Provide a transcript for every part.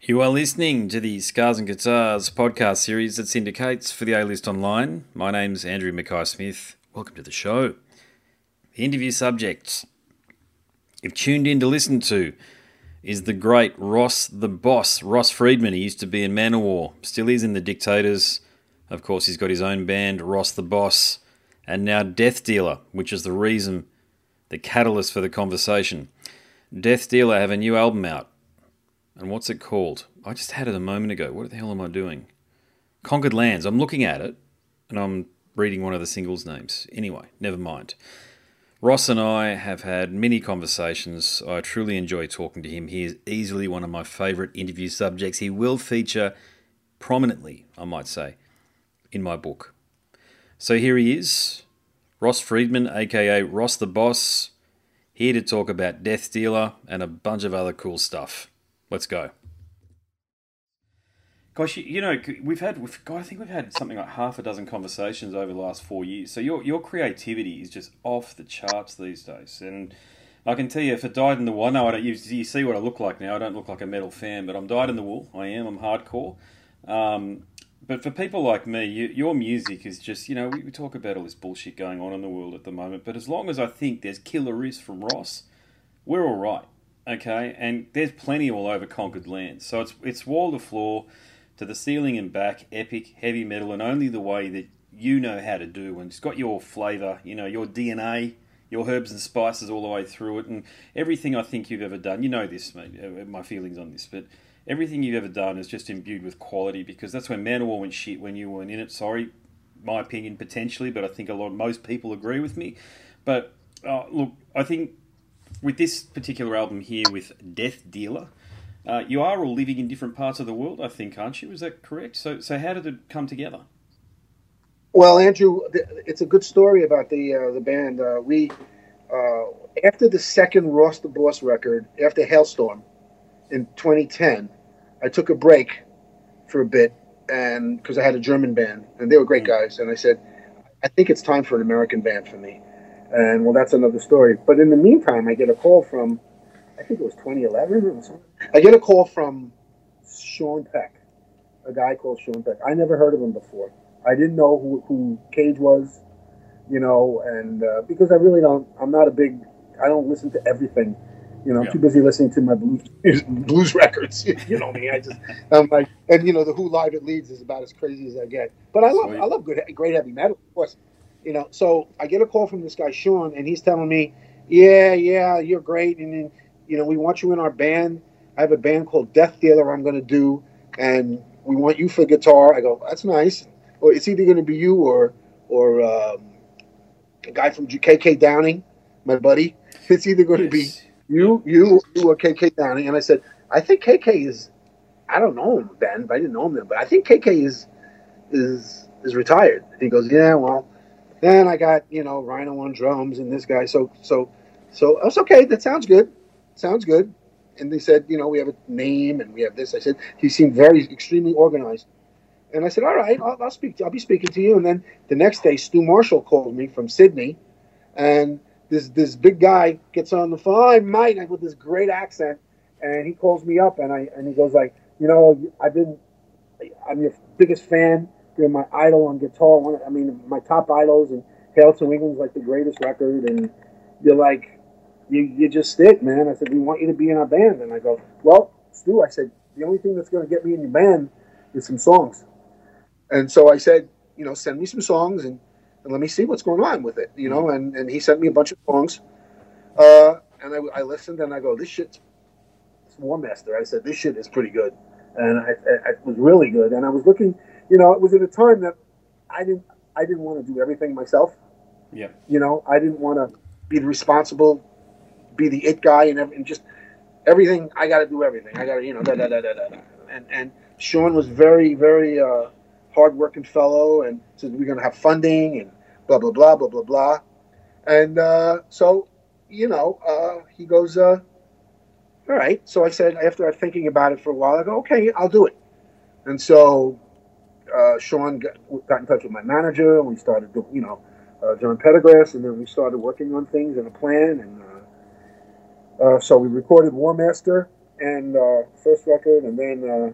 You are listening to the Scars and Guitars podcast series that syndicates for the A List Online. My name's Andrew Mackay Smith. Welcome to the show. The interview subject you've tuned in to listen to is the great Ross the Boss, Ross Friedman. He used to be in Manowar, still is in The Dictators. Of course, he's got his own band, Ross the Boss, and now Death Dealer, which is the reason, the catalyst for the conversation. Death Dealer have a new album out. And what's it called? I just had it a moment ago. What the hell am I doing? Conquered Lands. I'm looking at it and I'm reading one of the singles names. Anyway, never mind. Ross and I have had many conversations. I truly enjoy talking to him. He is easily one of my favourite interview subjects. He will feature prominently, I might say, in my book. So here he is, Ross Friedman, aka Ross the Boss, here to talk about Death Dealer and a bunch of other cool stuff. Let's go. Gosh, you, know, we've had, we've, I think we've had something like half a dozen conversations over the last four years. So your your creativity is just off the charts these days, and I can tell you, if it died in the wool, no, I don't. You, you see what I look like now. I don't look like a metal fan, but I'm dyed in the wool. I am. I'm hardcore. Um, but for people like me, you, your music is just, you know, we, we, talk about all this bullshit going on in the world at the moment, but as long as I think there's killer riffs from Ross, we're all right, okay? And there's plenty all over Conquered Lands. So it's, it's wall to floor, to the ceiling and back, epic, heavy metal, and only the way that you know how to do. And it's got your flavour, you know, your DNA, your herbs and spices all the way through it, and everything I think you've ever done. You know this, mate, uh, my feelings on this, but everything you've ever done is just imbued with quality because that's when man Manowar went shit when you weren't in it. Sorry, my opinion potentially, but I think a lot most people agree with me. But uh, look, I think with this particular album here with Death Dealer, uh, you are all living in different parts of the world, I think, aren't you? Is that correct? So, so how did it come together? Well, Andrew, it's a good story about the uh, the band. Uh, we uh, after the second Ross the Boss record, after Hailstorm in 2010, I took a break for a bit, and because I had a German band, and they were great mm. guys, and I said, I think it's time for an American band for me, and well, that's another story. But in the meantime, I get a call from, I think it was 2011 or something. I get a call from Sean Peck, a guy called Sean Peck. I never heard of him before. I didn't know who, who Cage was, you know, and uh, because I really don't, I'm not a big, I don't listen to everything you know, I'm too busy listening to my blues blues records. You know me. I just I'm like, and you know, the Who live at Leeds is about as crazy as I get. But I love Sweet. I love good great heavy metal, of course. You know, so I get a call from this guy Sean, and he's telling me, "Yeah, yeah, you're great, and then you know, we want you in our band. I have a band called Death Dealer. I'm going to do, and we want you for guitar." I go, "That's nice." Or it's either going to be you or or um, a guy from KK Downing, my buddy. It's either going to be you you you were KK Downing, and I said, I think KK is. I don't know him then, but I didn't know him then. But I think KK is is is retired. And he goes, yeah, well. Then I got you know Rhino on drums and this guy. So so so I was okay. That sounds good. Sounds good. And they said, you know, we have a name and we have this. I said he seemed very extremely organized. And I said, all right, I'll, I'll speak. To, I'll be speaking to you. And then the next day, Stu Marshall called me from Sydney, and this this big guy gets on the phone, I might with this great accent, and he calls me up and I and he goes like, you know, I've been, I'm your biggest fan. You're my idol on guitar. One, I mean, my top idols, and Hail to England's like the greatest record, and you're like, you you just it, man. I said we want you to be in our band, and I go, well, Stu, I said the only thing that's going to get me in your band is some songs, and so I said, you know, send me some songs and and let me see what's going on with it, you know. And, and he sent me a bunch of songs, uh, and I, I, listened and I go, this shit's War Master. I said, this shit is pretty good, and I, I, it was really good. And I was looking, you know, it was at a time that I didn't I didn't want to do everything myself. Yeah. You know, I didn't want to be the responsible, be the it guy, and, and just everything. I got to do everything. I got to, you know, da da da da da. And and Sean was very very. Uh, hardworking fellow, and said we're going to have funding and blah blah blah blah blah blah. And uh, so, you know, uh, he goes, uh, "All right." So I said, after thinking about it for a while, I go, "Okay, I'll do it." And so uh, Sean got, got, in touch with my manager, and we started, doing, you know, uh, John Pendergrass, and then we started working on things and a plan, and uh, so we recorded War Master and uh, first record, and then uh,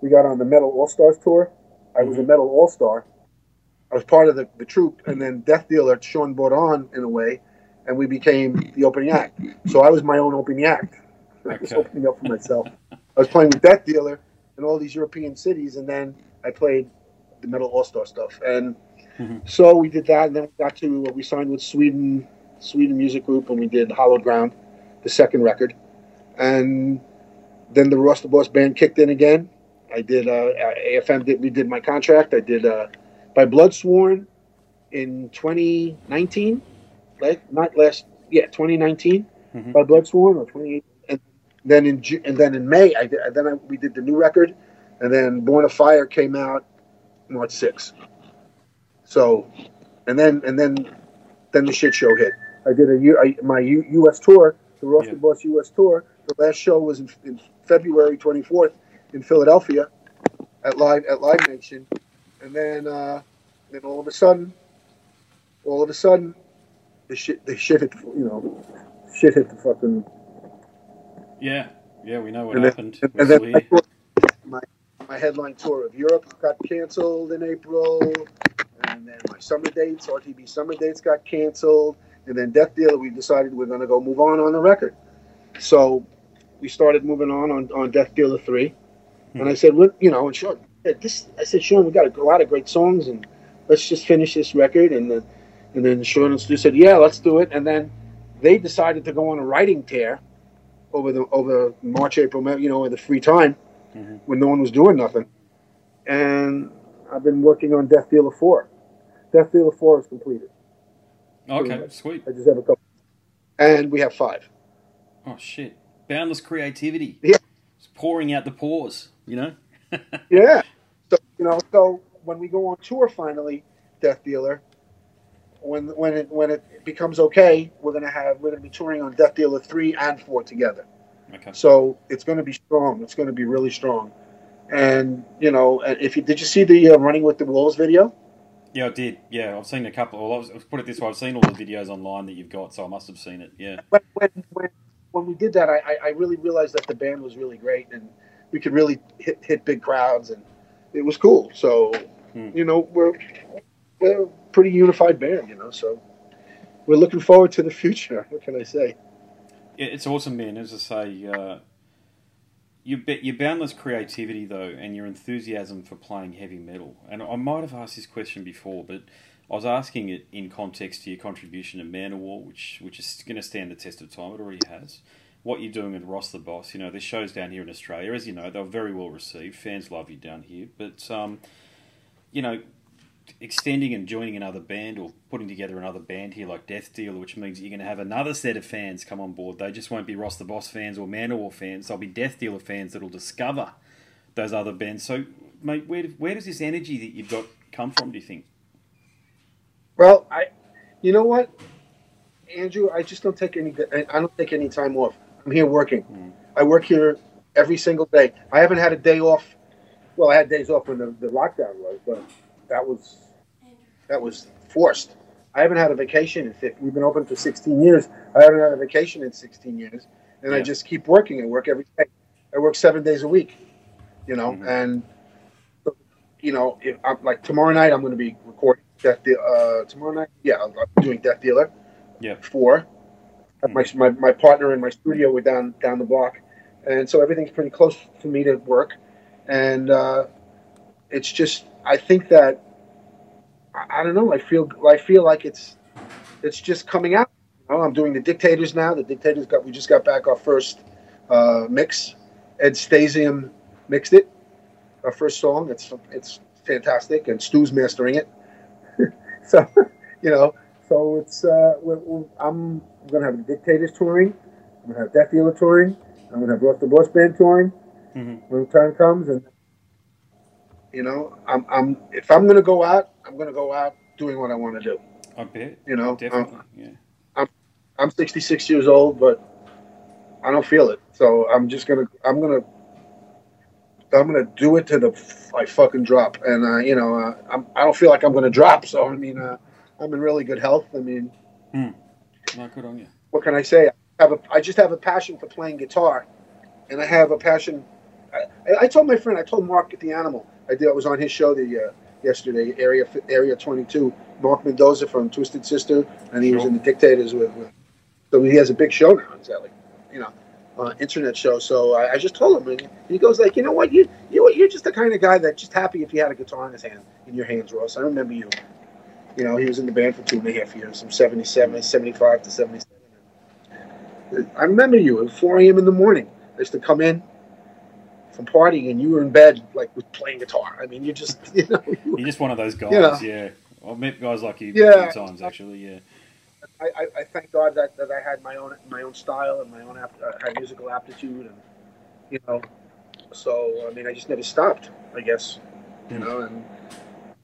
we got on the Metal All Stars tour. I was a Mhm. Metal All Star. I was part of the, the troupe, and then Death Dealer Sean brought on in a way, and we became the opening act. So I was my own opening act. I was Okay. opening up for myself. I was playing with Death Dealer in all these European cities, and then I played the Metal All Star stuff. And Mhm. so we did that, and then we got to we signed with Sweden Sweden Music Group, and we did Hallowed Ground, the second record, and then the the Boss band kicked in again. I did uh, AFM did we did my contract. I did uh, by Blood Sworn in 2019, like not last yeah 2019 Mhm. by Blood Sworn or 28, and then in Ju- and then in May I did, then I, we did the new record, and then Born of Fire came out March 6th. So, and then and then then the shit show hit. I did a U, I, my U, U.S. tour, the Ross Yeah. Boss U.S. tour. The last show was in, in February 24th in Philadelphia at Live at Live Nation, and then uh, then all of a sudden, all of a sudden, the shit the shit hit the, you know shit hit the fucking Yeah, yeah, we know what And then- happened. and, and then. My headline tour of Europe got canceled in April, and then my summer dates, RTB summer dates, got canceled, and then Death Dealer, we decided we're going to go move on on the record. So we started moving on on, on Death Dealer three, and I said, well, you know, and Sean, this, I said, Sean, we got a lot of great songs, and let's just finish this record, and then and then Sean and Stu said, yeah, let's do it, and then they decided to go on a writing tear over the over March, April, you know, in the free time Mhm. when no one was doing nothing. And I've been working on Death Dealer 4. Death Dealer 4 is completed. Okay, sweet. I just have a couple. And we have five. Oh shit! Boundless creativity. Yeah. It's pouring out the pores. You know. Yeah. So, you know, so when we go on tour finally, Death Dealer, when when it when it becomes okay, we're gonna have we're gonna be touring on Death Dealer three and four together. Okay. So it's gonna be strong. It's gonna be really strong. And you know, if you did you see the uh, Running with the Wolves video? Yeah, I did. Yeah, I've seen a couple. Well, was, I'll put it this way: I've seen all the videos online that you've got, so I must have seen it. Yeah. when when when, when we did that, I, I- I really realized that the band was really great and we could really hit hit big crowds and it was cool. So Hmm. you know we're we're a pretty unified band, you know. So we're looking forward to the future. What can I say? It's awesome, man. As I say, uh, your your boundless creativity though, and your enthusiasm for playing heavy metal. And I might have asked this question before, but I was asking it in context to your contribution to Manowar, which which is going to stand the test of time. It already has. What you're doing with Ross the Boss, you know, there's shows down here in Australia, as you know, they're very well received. Fans love you down here, but um, you know, extending and joining another band or putting together another band here like Death Dealer, which means you're going to have another set of fans come on board. They just won't be Ross the Boss fans or Manowar fans. They'll be Death Dealer fans that'll discover those other bands. So, mate, where, where does this energy that you've got come from, do you think? Well, I, you know what, Andrew, I just don't take any. I don't take any time off. I'm here working. Hmm. I work here every single day. I haven't had a day off. Well, I had days off when the, the lockdown was, but that was that was forced. I haven't had a vacation in 50. We've been open for 16 years. I haven't had a vacation in 16 years, and I just keep working. I work every day. I work seven days a week. You know, Mhm. and you know, if I'm, like tomorrow night, I'm going to be recording Death Deal. Uh, tomorrow night, yeah, I'm doing Death Dealer. Yeah. Four. My, my my partner in my studio were down down the block, and so everything's pretty close for me to work, and uh, it's just I think that I, I don't know. I feel I feel like it's it's just coming out. You know, I'm doing the Dictators now. The Dictators got we just got back our first uh, mix. Ed Stasium mixed it. Our first song. It's it's fantastic, and Stu's mastering it. so, you know, so it's uh, we're, we're, I'm gonna have the Dictators touring. I'm gonna have Death Dealer touring. I'm gonna have Ross the Boss Band touring Mhm. when the time comes, and you know, I'm I'm if I'm gonna go out, I'm gonna go out doing what I want to do. I bet. You know, Definitely. Yeah. I'm I'm 66 years old, but I don't feel it. So I'm just gonna, I'm gonna, I'm gonna do it to the I fucking drop. And uh, you know, uh, I'm, I don't feel like I'm gonna drop. So I mean, uh, I'm in really good health. I mean, No, good on you. what can I say? I have a, I just have a passion for playing guitar and I have a passion. I, I told my friend, I told Mark at the Animal, I did. I was on his show the uh, yesterday, Area Area 22. Mark Mendoza from Twisted Sister, and he sure. was in the Dictators with, with. So he has a big show now Zelly, you know, uh, internet show. So I, I, just told him, and he goes like, you know what, you you you're just the kind of guy that just happy if you had a guitar in his hand, in your hands, Ross. I remember you. You know, he was in the band for two and a half years, from 77, 75 to 77. I remember you at 4 a.m. in the morning. I used to come in from partying and you were in bed, like, with playing guitar. I mean, you're just, you know. You are just one of those guys, you know, yeah. I've met guys like you yeah, a few times, actually, yeah. I, I, I, thank God that, that I had my own my own style and my own ap- uh, had musical aptitude and you know so I mean I just never stopped I guess you mm. know and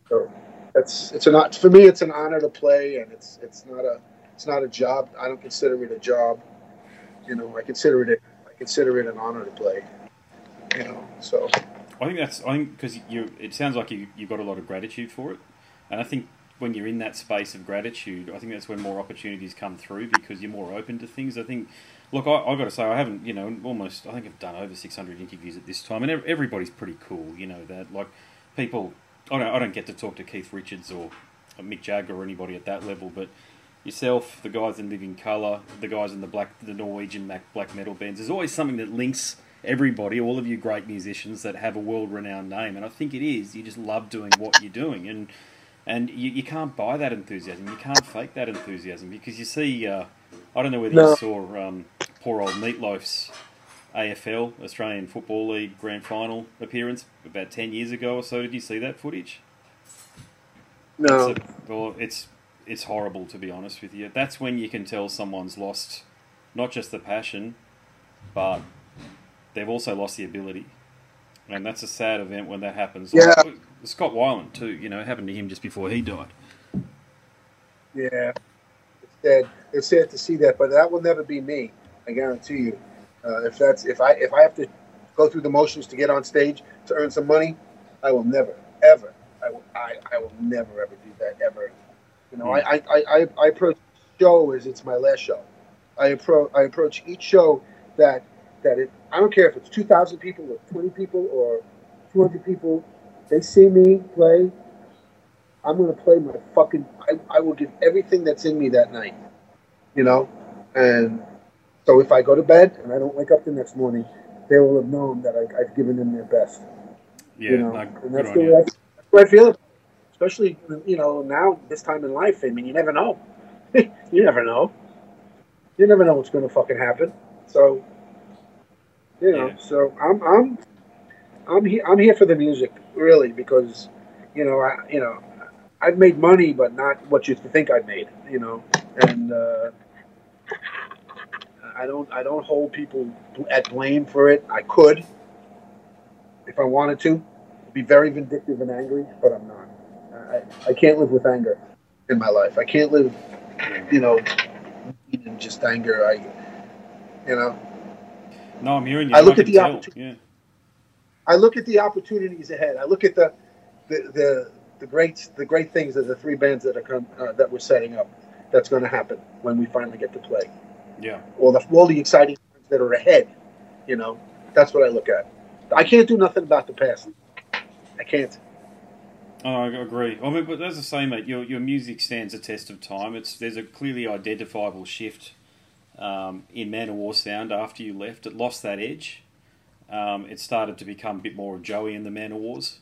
so it's it's an for me it's an honor to play and it's it's not a it's not a job I don't consider it a job you know, I consider it I consider it an honor to play. You know, so. I think that's I think because you it sounds like you you've got a lot of gratitude for it, and I think when you're in that space of gratitude, I think that's when more opportunities come through because you're more open to things. I think. Look, I, have got to say, I haven't, you know, almost, I think I've done over 600 interviews at this time, and everybody's pretty cool, you know, that, like, people, I don't, I don't get to talk to Keith Richards or Mick Jagger or anybody at that level, but yourself, the guys in Living Colour, the guys in the black, the Norwegian black metal bands. There's always something that links everybody, all of you great musicians that have a world-renowned name, and I think it is. You just love doing what you're doing, and and you, you can't buy that enthusiasm. You can't fake that enthusiasm because you see. Uh, I don't know whether no. you saw um, poor old Meatloaf's AFL Australian Football League Grand Final appearance about ten years ago or so. Did you see that footage? No. It's a, well, it's it's horrible to be honest with you. That's when you can tell someone's lost not just the passion, but they've also lost the ability. And that's a sad event when that happens. Yeah. Like Scott Weiland too, you know, it happened to him just before he died. Yeah. It's sad. It's sad to see that, but that will never be me. I guarantee you. Uh, if that's if I if I have to go through the motions to get on stage to earn some money, I will never, ever, I will, I, I will never ever do that ever you know, I, I, I, I approach show as it's my last show. I approach I approach each show that that it. I don't care if it's two thousand people or twenty people or two hundred people. They see me play. I'm going to play my fucking. I, I will give everything that's in me that night. You know, and so if I go to bed and I don't wake up the next morning, they will have known that I, have given them their best. Yeah, you know, and that's the, way I, that's the way I feel especially you know now this time in life. I mean, you never know. you never know. You never know what's going to fucking happen. So, you know. Yeah. So I'm I'm I'm here. I'm here for the music, really, because you know I you know I've made money, but not what you think I've made. You know, and uh, I don't I don't hold people at blame for it. I could, if I wanted to, be very vindictive and angry, but I'm not. I, I can't live with anger in my life. I can't live, you know, in just anger. I, you know. No, I'm hearing you. I look at the opportunity. Yeah. I look at the opportunities ahead. I look at the, the, the, the great, the great things of the three bands that are come, uh, that we're setting up. That's going to happen when we finally get to play. Yeah. All the all the exciting things that are ahead. You know, that's what I look at. I can't do nothing about the past. I can't. Oh, I agree. I mean, but as I say, mate, your your music stands a test of time. It's there's a clearly identifiable shift um, in Manowar sound after you left. It lost that edge. Um, it started to become a bit more Joey in the Manowars,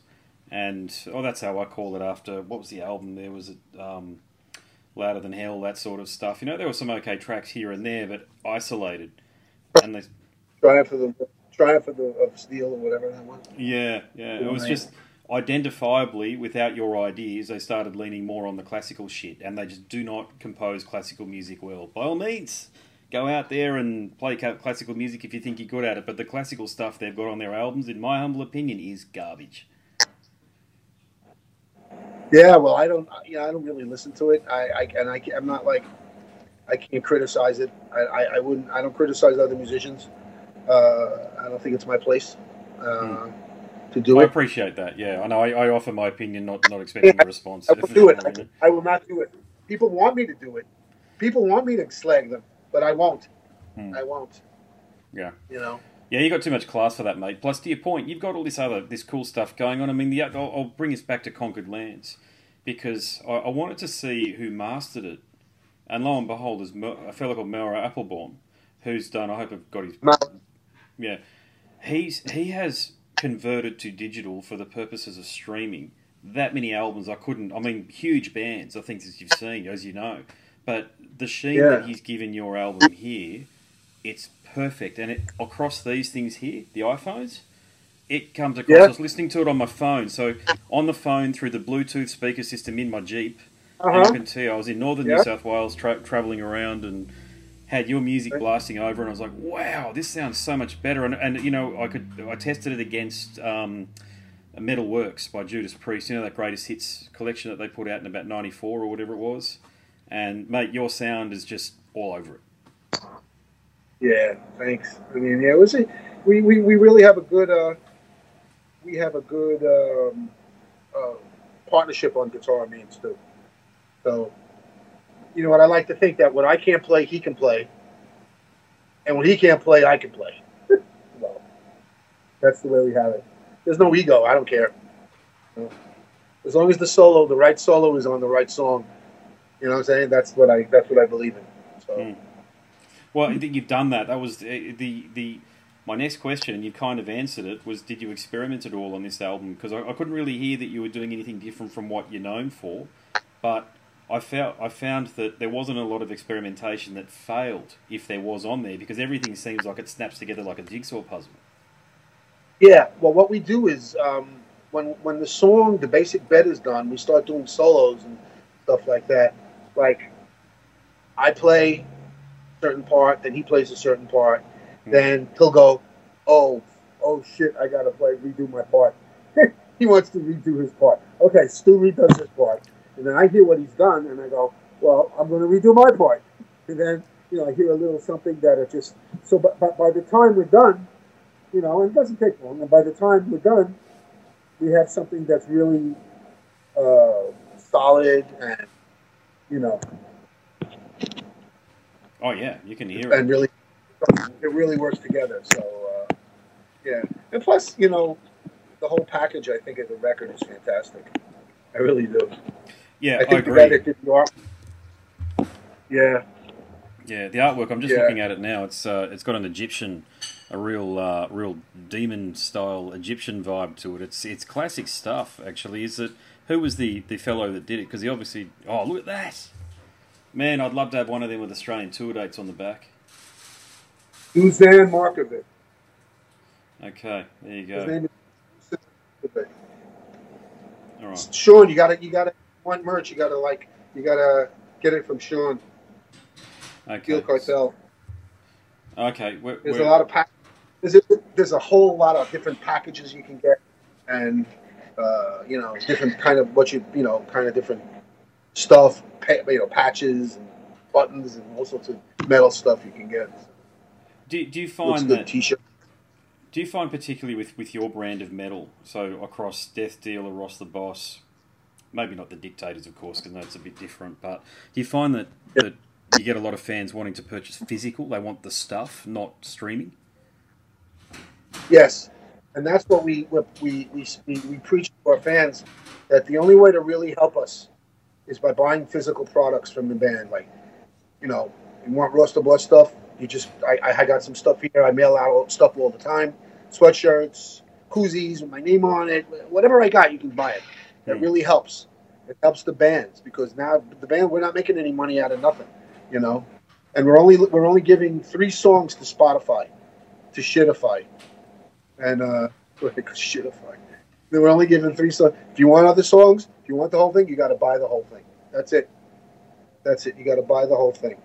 and oh, that's how I call it. After what was the album? There was it, um, louder than hell, that sort of stuff. You know, there were some okay tracks here and there, but isolated. And they Triumph of the Triumph of, the, of Steel or whatever that was. Yeah, yeah. It was just identifiably, without your ideas, they started leaning more on the classical shit, and they just do not compose classical music well. By all means, go out there and play classical music if you think you're good at it, but the classical stuff they've got on their albums, in my humble opinion, is garbage. Yeah, well, I don't, you know, I don't really listen to it. I, I and I, I'm not like, I can't criticize it. I, I, I wouldn't, I don't criticize other musicians. Uh, I don't think it's my place. Uh, mm to do I it. I appreciate that. Yeah, I know. I, I, offer my opinion, not not expecting yeah, a response. I will do it. I, I, will not do it. People want me to do it. People want me to slag them, but I won't. Hmm. I won't. Yeah. You know. Yeah, you got too much class for that, mate. Plus, to your point, you've got all this other this cool stuff going on. I mean, the, I'll, I'll bring us back to Conquered Lands because I, I, wanted to see who mastered it, and lo and behold, there's a fellow called Maor Appelbaum, who's done. I hope I've got his. Yeah, he's he has converted to digital for the purposes of streaming. That many albums, I couldn't. I mean, huge bands. I think as you've seen, as you know, but the sheen yeah. that he's given your album here, it's perfect. And it across these things here, the iPhones, it comes across. Yeah. I was listening to it on my phone, so on the phone through the Bluetooth speaker system in my Jeep. Uh-huh. You can see I was in northern New South Wales tra- traveling around and had your music blasting over, and I was like, "Wow, this sounds so much better." And, and you know, I could I tested it against um, Metal Works by Judas Priest. You know that greatest hits collection that they put out in about '94 or whatever it was. And mate, your sound is just all over it. Yeah, thanks. I mean, yeah, it was a, we, we we really have a good uh, we have a good um, uh, partnership on guitar, me and Stu. So you know what? I like to think that when I can't play, he can play, and when he can't play, I can play. well, that's the way we have it. There's no ego. I don't care. As long as the solo, the right solo, is on the right song. You know what I'm saying? That's what I. That's what I believe in. So. Mm. Well, I think you've done that. That was the the, the my next question, and you kind of answered it, was did you experiment at all on this album? Because I, I, couldn't really hear that you were doing anything different from what you're known for, but I felt I found that there wasn't a lot of experimentation that failed if there was on there because everything seems like it snaps together like a jigsaw puzzle. Yeah, well, what we do is um, when when the song, the basic bed is done, we start doing solos and stuff like that. Like I play a certain part, then he plays a certain part, mm-hmm. then he'll go, "Oh, oh shit, I gotta play redo my part." he wants to redo his part. Okay, Stu redoes his part and then I hear what he's done, and I go, well, I'm going to redo my part. And then, you know, I hear a little something that it just, so but, but by the time we're done, you know, and it doesn't take long, and by the time we're done, we have something that's really uh, solid and, you know. Oh, yeah, you can hear it. And really, it really works together. So, uh, yeah. And plus, you know, the whole package, I think, of the record is fantastic. I really do. Yeah, I, think I agree. The art, yeah. Yeah, the artwork. I'm just yeah. looking at it now. It's uh, it's got an Egyptian, a real uh, real demon style Egyptian vibe to it. It's it's classic stuff. Actually, is it? Who was the the fellow that did it? Because he obviously. Oh, look at that! Man, I'd love to have one of them with Australian tour dates on the back. Suzanne Markovic. Okay, there you go. His name is All right. Sean, you got to you got to want merch, you gotta like you gotta get it from Sean. Okay. Steel Cartel. Okay. We're, there's we're... a lot of pack. There's a, there's a whole lot of different packages you can get, and uh, you know different kind of what you you know kind of different stuff, you know patches and buttons and all sorts of metal stuff you can get. Do, do you find that t-shirt? Do you find particularly with, with your brand of metal, so across Death Dealer, Ross the Boss, maybe not the dictators, of course, because that's a bit different. But do you find that, that you get a lot of fans wanting to purchase physical? They want the stuff, not streaming. Yes, and that's what we what we, we we we preach to our fans that the only way to really help us is by buying physical products from the band. Like, you know, you want the Boss stuff, you just I, I got some stuff here. I mail out stuff all the time, sweatshirts, koozies with my name on it. Whatever I got, you can buy it. It hmm. really helps. It helps the bands because now the band we're not making any money out of nothing, you know, and we're only we're only giving three songs to Spotify, to Shitify, and uh, Shitify. We're only giving three songs. If you want other songs, if you want the whole thing, you got to buy the whole thing. That's it. That's it. You got to buy the whole thing.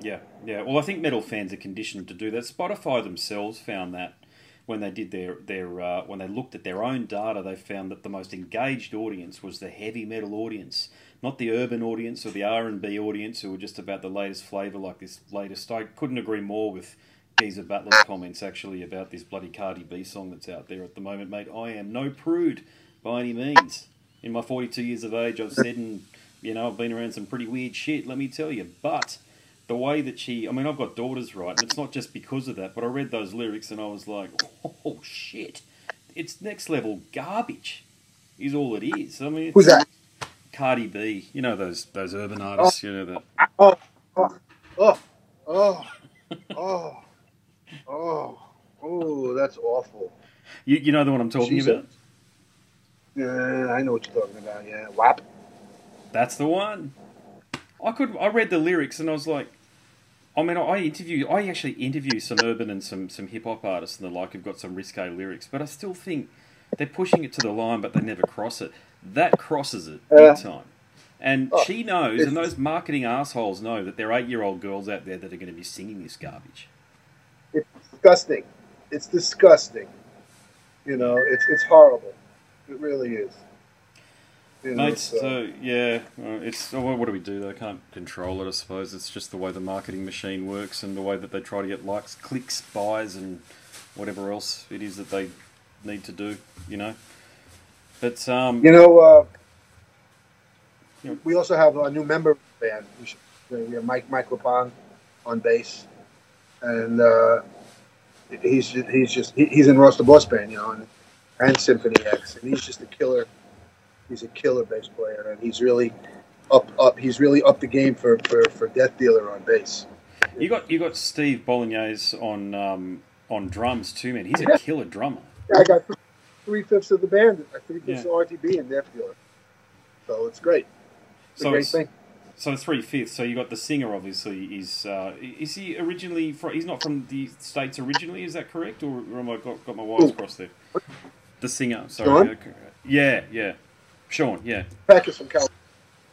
Yeah, yeah. Well, I think metal fans are conditioned to do that. Spotify themselves found that when they did their their uh, when they looked at their own data, they found that the most engaged audience was the heavy metal audience, not the urban audience or the R and B audience who were just about the latest flavour like this latest. I couldn't agree more with Geezer Butler's comments actually about this bloody Cardi B song that's out there at the moment, mate. I am no prude by any means. In my 42 years of age, I've said and you know I've been around some pretty weird shit. Let me tell you, but the way that she, I mean, I've got daughters, right? And it's not just because of that, but I read those lyrics and I was like, oh shit, it's next level garbage, is all it is. I mean, Who's that? Cardi B, you know those those urban oh. artists, you know that. Oh, oh, oh, oh, oh, oh, oh, that's awful. You, you know the one I'm talking She's about? Yeah, I know what you're talking about. Yeah, WAP. That's the one. I could. I read the lyrics and I was like, I mean, I interview. I actually interview some urban and some some hip hop artists and the like who've got some risque lyrics, but I still think they're pushing it to the line, but they never cross it. That crosses it big Yeah. time. And Oh, she knows, and those marketing assholes know that there are eight year old girls out there that are going to be singing this garbage. It's disgusting. It's disgusting. You know, it's it's horrible. It really is. You know, Mate, so- so yeah, it's oh, well, what do we do? They can't control it, I suppose. It's just the way the marketing machine works and the way that they try to get likes, clicks, buys, and whatever else it is that they need to do. You know, but um, You know, uh, Yeah. we also have a new member of the band. We, should, we have Mike Mike LePond on bass, and uh, he's just, he's just he, he's in Ross the Boss band, you know, and, and Symphony X, and he's just a killer. He's a killer bass player, and he's really up up. He's really up the game for for, for Death Dealer on bass. you got you got Steve Bolognese on um, on drums too, man. He's a killer drummer. I got three fifths of the band, three fifths Yeah. of RTB and Death Dealer, so it's great. It's So a great thing. So three fifths. So you got the singer, obviously. Is uh, is he originally from? He's not from the states originally. Is that correct, or, or am I got, got my wires crossed there? The singer. Sorry. Sean? Yeah, yeah. Sean. Yeah. Peck from Cal-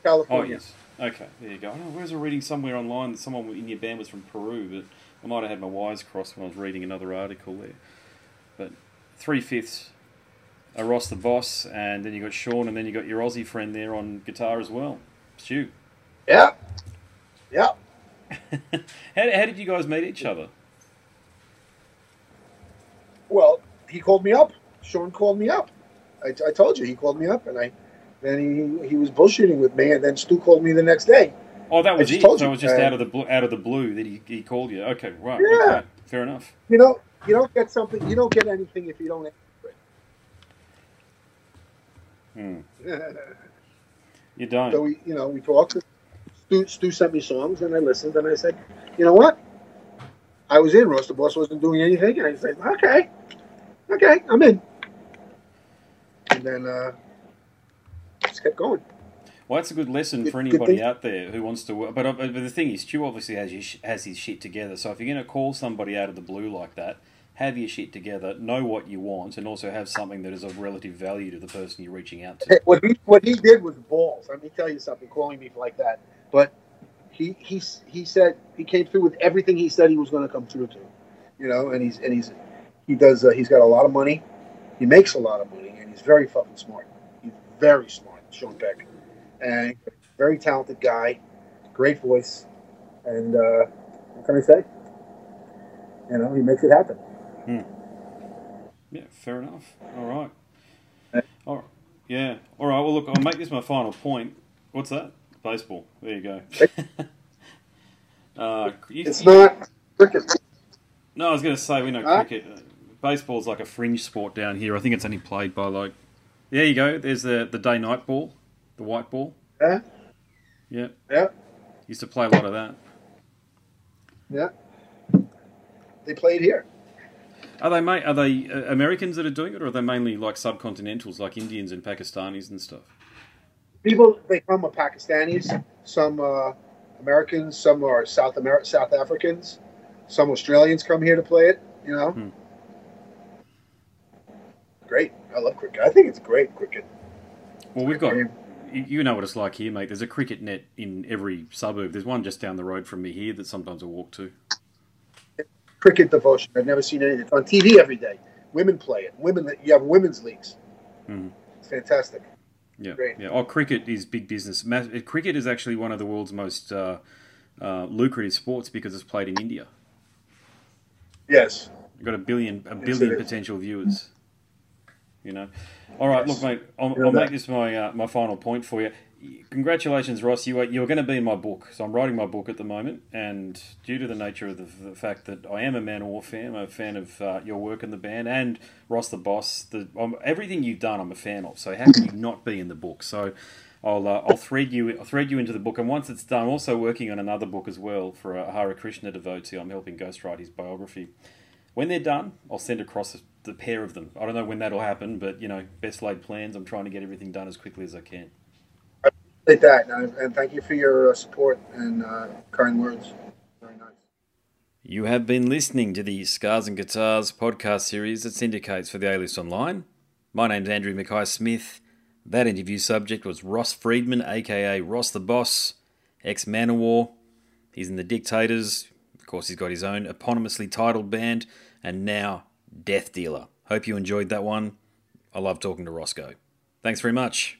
California. Oh yes. Okay. There you go. I, know, I was reading somewhere online that someone in your band was from Peru, but I might have had my wires crossed when I was reading another article there. But three fifths. Are Ross the boss, and then you got Sean, and then you got your Aussie friend there on guitar as well, Stu. Yeah. Yeah. how, how did you guys meet each other? Well, he called me up. Sean called me up. I, I told you he called me up, and I then he he was bullshitting with me, and then Stu called me the next day. Oh, that was it. told So you. it was just Uh, out of the blue, out of the blue that he, he called you. Okay, right. Yeah. Okay, fair enough. You know, you don't get something. You don't get anything if you don't. ask Hmm. for it. You don't. so we, you know, we talked. Stu, Stu sent me songs, and I listened, and I said, you know what? I was in. Ross the Boss wasn't doing anything, and I said, okay, okay, I'm in. And then uh, just kept going. Well, that's a good lesson for anybody out there who wants to work. But, uh, but the thing is, Stu obviously has his, sh- has his shit together. So if you're going to call somebody out of the blue like that, have your shit together, know what you want, and also have something that is of relative value to the person you're reaching out to. What he what he did was balls. Let me tell you something. Calling me like that, but he he he said he came through with everything he said he was going to come through to, you know. And he's and he's he does uh, he's got a lot of money, he makes a lot of money, and he's very fucking smart. He's very smart, Sean Peck, and very talented guy, great voice, and uh, what can I say? You know, he makes it happen. Yeah, fair enough. All right. All right. Yeah. All right. Well, look, I'll make this my final point. What's that? Baseball. There you go. uh, you- It's not cricket. No, I was going to say we know Huh? cricket. Baseball's like a fringe sport down here. I think it's only played by like. There you go. There's the the day night ball, the white ball. Yeah, Yeah, yeah, used to play a lot of that. yeah. They played here. Are they ma- are they uh, Americans that are doing it, or are they mainly like subcontinentals, like Indians and Pakistanis and stuff? People they come are Pakistanis, some uh, Americans, some are South Amer- South Africans, some Australians come here to play it. You know, Hmm. great. I love cricket. I think it's great cricket. Well, we've got Game. you know what it's like here, mate. There's a cricket net in every suburb. There's one just down the road from me here that sometimes I walk to. cricket devotion. I've never seen anything. It's on TV every day. Women play it. Women, you have women's leagues. Mhm. It's fantastic. Yeah, Great. yeah. Oh, cricket is big business. Cricket is actually one of the world's most uh, uh, lucrative sports because it's played in India. Yes. You've got a billion, a billion potential viewers. You know. All right, Yes. look, mate. I'll, I'll make this my uh, my final point for you. Congratulations, Ross. You are you're going to be in my book. So I'm writing my book at the moment, and due to the nature of the, the fact that I am a Manowar fan, I'm a fan of uh, your work in the band and Ross the Boss. The um, everything you've done, I'm a fan of. So how can you not be in the book? So. I'll, uh, I'll thread you I'll thread you into the book, and once it's done, I'm also working on another book as well for a Hare Krishna devotee. I'm helping ghostwrite his biography. When they're done, I'll send across the pair of them. I don't know when that'll happen, but you know, best laid plans. I'm trying to get everything done as quickly as I can. Like that, and thank you for your uh, support and uh, kind words. Very nice. You have been listening to the Scars and Guitars podcast series that syndicates for the A List Online. My name's Andrew Mackay Smith. That interview subject was Ross Friedman, aka Ross the Boss, ex Manowar. He's in the Dictators. Of course, he's got his own eponymously titled band, and now Death Dealer. Hope you enjoyed that one. I love talking to Roscoe. Thanks very much.